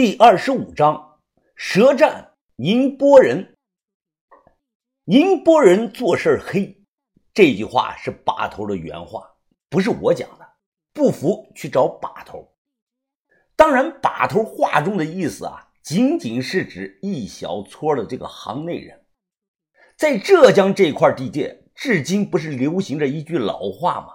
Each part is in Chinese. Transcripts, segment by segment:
第二十五章：舌战宁波人。宁波人做事黑，这句话是把头的原话，不是我讲的。不服去找把头。当然，把头话中的意思啊，仅仅是指一小撮的这个行内人。在浙江这块地界，至今不是流行着一句老话吗？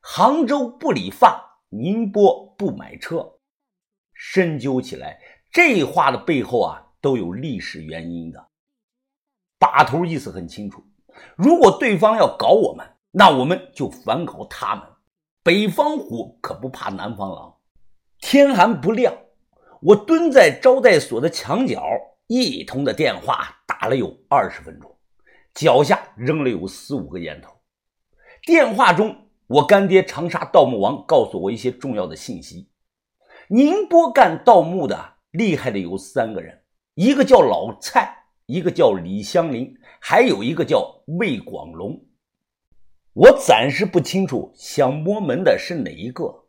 杭州不理发，宁波不买车。深究起来，这话的背后啊，都有历史原因的。把头意思很清楚：如果对方要搞我们，那我们就反搞他们。北方虎可不怕南方狼。天还不亮，我蹲在招待所的墙角，一通的电话打了有二十分钟，脚下扔了有四五个烟头。电话中，我干爹长沙盗墓王告诉我一些重要的信息。宁波干盗墓的厉害的有三个人，一个叫老蔡，一个叫李香林，还有一个叫魏广龙。我暂时不清楚想摸门的是哪一个。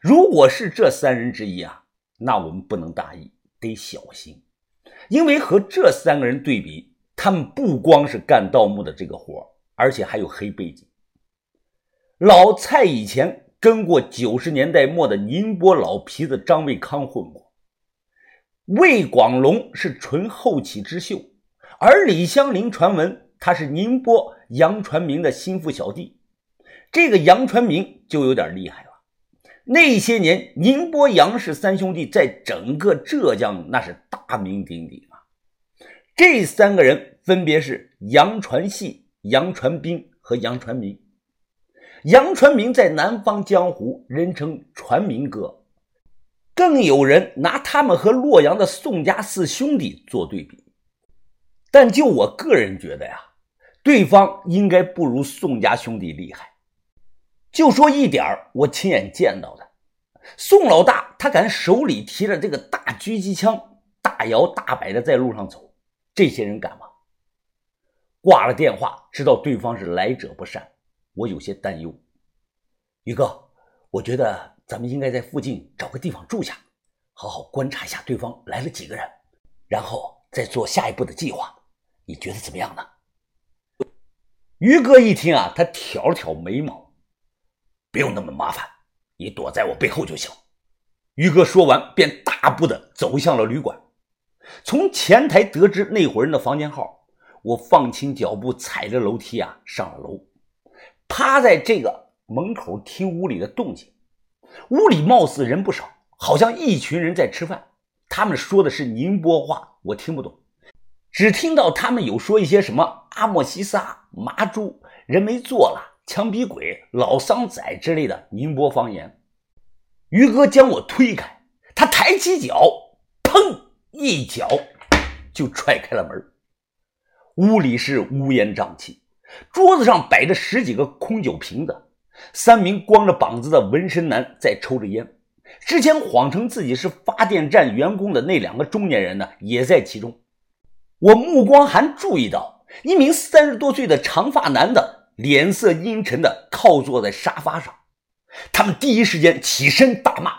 如果是这三人之一啊，那我们不能大意，得小心，因为和这三个人对比，他们不光是干盗墓的这个活而且还有黑背景。老蔡以前。跟过九十年代末的宁波老皮子张卫康混过，魏广龙是纯后起之秀，而李香林传闻他是宁波杨传明的心腹小弟，这个杨传明就有点厉害了。那些年，宁波杨氏三兄弟在整个浙江那是大名鼎鼎啊。这三个人分别是杨传系、杨传斌和杨传明。杨传明在南方江湖人称“传明哥”，更有人拿他们和洛阳的宋家四兄弟做对比。但就我个人觉得呀，对方应该不如宋家兄弟厉害。就说一点我亲眼见到的：宋老大他敢手里提着这个大狙击枪，大摇大摆的在路上走，这些人敢吗？挂了电话，知道对方是来者不善。我有些担忧，宇哥，我觉得咱们应该在附近找个地方住下，好好观察一下对方来了几个人，然后再做下一步的计划。你觉得怎么样呢？于哥一听啊，他挑了挑眉毛，不用那么麻烦，你躲在我背后就行。于哥说完，便大步的走向了旅馆。从前台得知那伙人的房间号，我放轻脚步，踩着楼梯啊上了楼。趴在这个门口听屋里的动静，屋里貌似人不少，好像一群人在吃饭。他们说的是宁波话，我听不懂，只听到他们有说一些什么阿莫西萨、麻猪、人没做了、枪毙鬼、老桑仔之类的宁波方言。于哥将我推开，他抬起脚，砰一脚就踹开了门。屋里是乌烟瘴气。桌子上摆着十几个空酒瓶子，三名光着膀子的纹身男在抽着烟。之前谎称自己是发电站员工的那两个中年人呢，也在其中。我目光还注意到一名三十多岁的长发男的，脸色阴沉的靠坐在沙发上。他们第一时间起身大骂，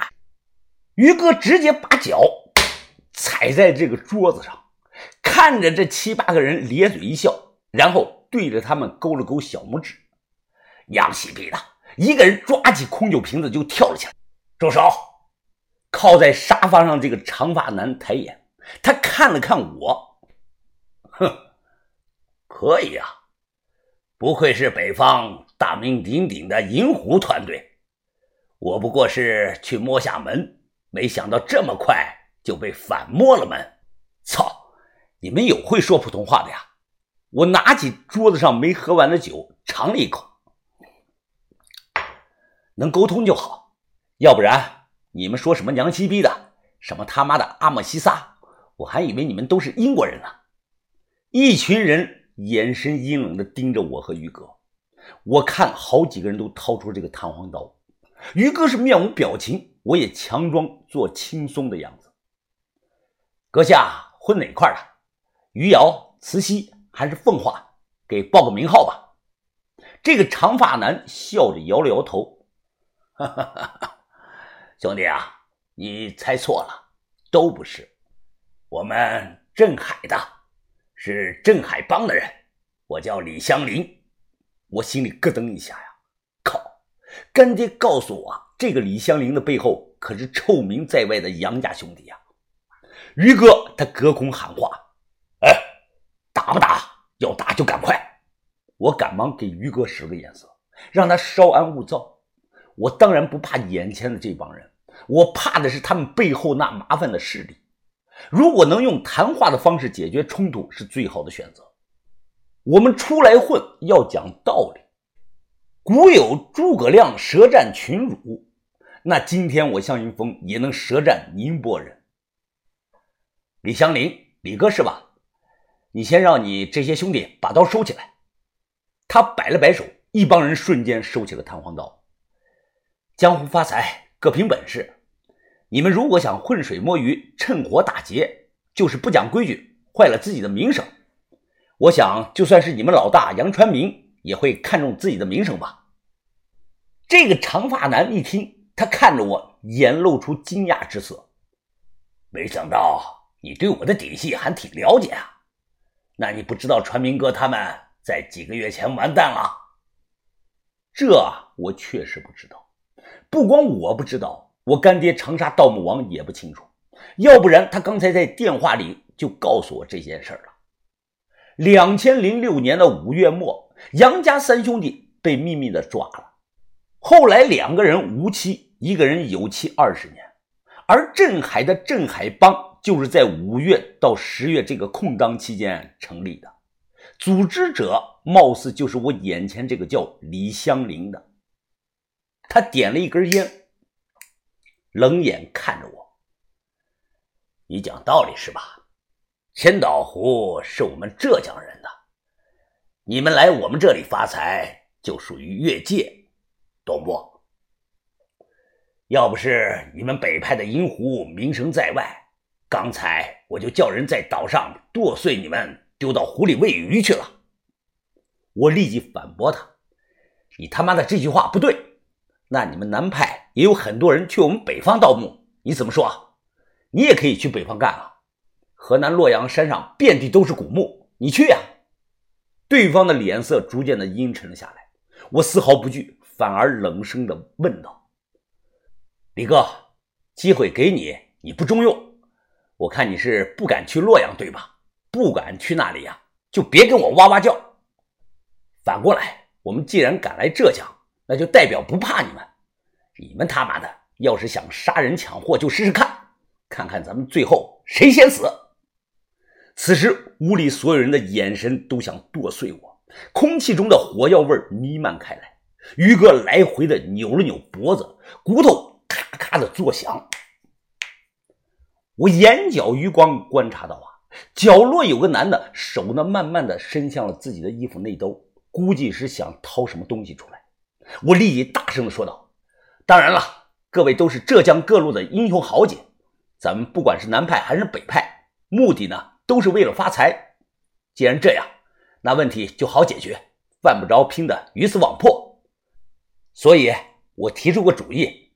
于哥直接把脚踩在这个桌子上，看着这七八个人咧嘴一笑，然后。对着他们勾了勾小拇指，娘西逼的，一个人抓起空酒瓶子就跳了起来。住手！靠在沙发上这个长发男抬眼，他看了看我，哼，可以啊，不愧是北方大名鼎鼎的银狐团队。我不过是去摸下门，没想到这么快就被反摸了门。操！你们有会说普通话的呀？我拿起桌子上没喝完的酒，尝了一口。能沟通就好，要不然你们说什么娘西逼的，什么他妈的阿莫西萨，我还以为你们都是英国人呢。一群人眼神阴冷的盯着我和于哥，我看好几个人都掏出这个弹簧刀。于哥是面无表情，我也强装做轻松的样子。阁下混哪块的？余姚、慈溪。还是奉化，给报个名号吧。这个长发男笑着摇了摇头，哈哈兄弟啊，你猜错了，都不是，我们镇海的，是镇海帮的人。我叫李香林，我心里咯噔一下呀，靠！干爹告诉我，这个李香林的背后可是臭名在外的杨家兄弟呀。于哥他隔空喊话：“哎，打不打？要打就赶快！”我赶忙给于哥使个眼色，让他稍安勿躁。我当然不怕眼前的这帮人，我怕的是他们背后那麻烦的势力。如果能用谈话的方式解决冲突，是最好的选择。我们出来混要讲道理。古有诸葛亮舌战群儒，那今天我向云峰也能舌战宁波人。李香林，李哥是吧？你先让你这些兄弟把刀收起来。他摆了摆手，一帮人瞬间收起了弹簧刀。江湖发财，各凭本事。你们如果想浑水摸鱼、趁火打劫，就是不讲规矩，坏了自己的名声。我想，就算是你们老大杨传明，也会看重自己的名声吧。这个长发男一听，他看着我，眼露出惊讶之色。没想到你对我的底细还挺了解啊！那你不知道传明哥他们在几个月前完蛋了？这我确实不知道。不光我不知道，我干爹长沙盗墓王也不清楚，要不然他刚才在电话里就告诉我这件事了。两千零六年的五月末，杨家三兄弟被秘密的抓了，后来两个人无期，一个人有期二十年，而镇海的镇海帮就是在五月到十月这个空档期间成立的，组织者貌似就是我眼前这个叫李香林的。他点了一根烟，冷眼看着我：“你讲道理是吧？千岛湖是我们浙江人的，你们来我们这里发财就属于越界，懂不？要不是你们北派的银狐名声在外，刚才我就叫人在岛上剁碎你们，丢到湖里喂鱼去了。”我立即反驳他：“你他妈的这句话不对！”那你们南派也有很多人去我们北方盗墓，你怎么说？你也可以去北方干啊！河南洛阳山上遍地都是古墓，你去呀！对方的脸色逐渐的阴沉了下来，我丝毫不惧，反而冷声的问道：“李哥，机会给你，你不中用，我看你是不敢去洛阳对吧？不敢去那里呀，就别跟我哇哇叫。反过来，我们既然敢来浙江。”那就代表不怕你们，你们他妈的要是想杀人抢货，就试试看，看看咱们最后谁先死。此时屋里所有人的眼神都想剁碎我，空气中的火药味弥漫开来。于哥来回的扭了扭脖子，骨头咔咔的作响。我眼角余光观察到啊，角落有个男的手呢，慢慢的伸向了自己的衣服内兜，估计是想掏什么东西出来。我立即大声的说道：“当然了，各位都是浙江各路的英雄豪杰，咱们不管是南派还是北派，目的呢都是为了发财。既然这样，那问题就好解决，犯不着拼的鱼死网破。所以，我提出个主意，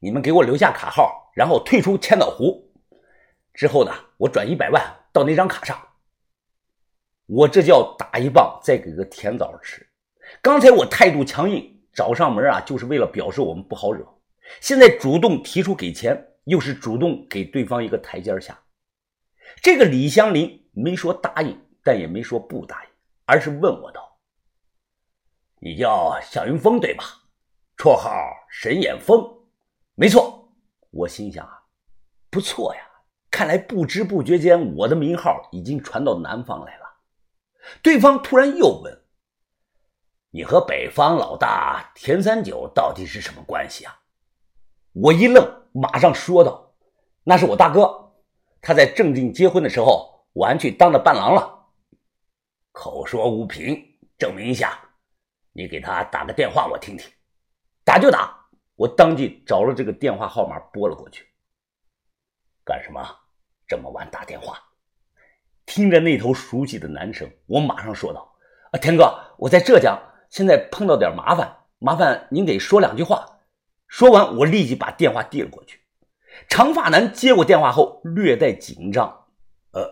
你们给我留下卡号，然后退出千岛湖。之后呢，我转一百万到那张卡上。我这叫打一棒，再给个甜枣吃。刚才我态度强硬。”找上门啊，就是为了表示我们不好惹。现在主动提出给钱，又是主动给对方一个台阶下。这个李香林没说答应，但也没说不答应，而是问我道：“你叫向云峰对吧？绰号神眼峰，没错。”我心想啊，不错呀，看来不知不觉间，我的名号已经传到南方来了。对方突然又问。你和北方老大田三九到底是什么关系啊？我一愣，马上说道：“那是我大哥，他在正定结婚的时候，我还去当了伴郎了。”口说无凭，证明一下，你给他打个电话，我听听。打就打，我当即找了这个电话号码拨了过去。干什么？这么晚打电话？听着那头熟悉的男声，我马上说道：“啊，田哥，我在浙江。”现在碰到点麻烦，麻烦您给说两句话。说完，我立即把电话递了过去。长发男接过电话后，略带紧张：“呃，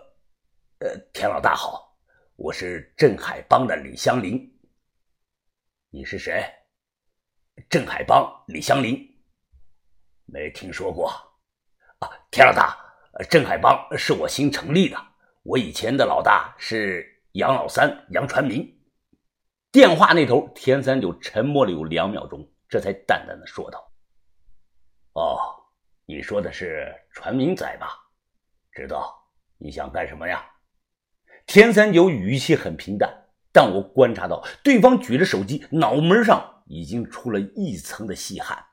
呃，田老大好，我是镇海帮的李香林。你是谁？镇海帮李香林，没听说过。田老大，镇海帮是我新成立的，我以前的老大是杨老三杨传明。”电话那头，田三九沉默了有两秒钟，这才淡淡的说道：“哦，你说的是传明仔吧？知道你想干什么呀？”田三九语气很平淡，但我观察到对方举着手机，脑门上已经出了一层的细汗。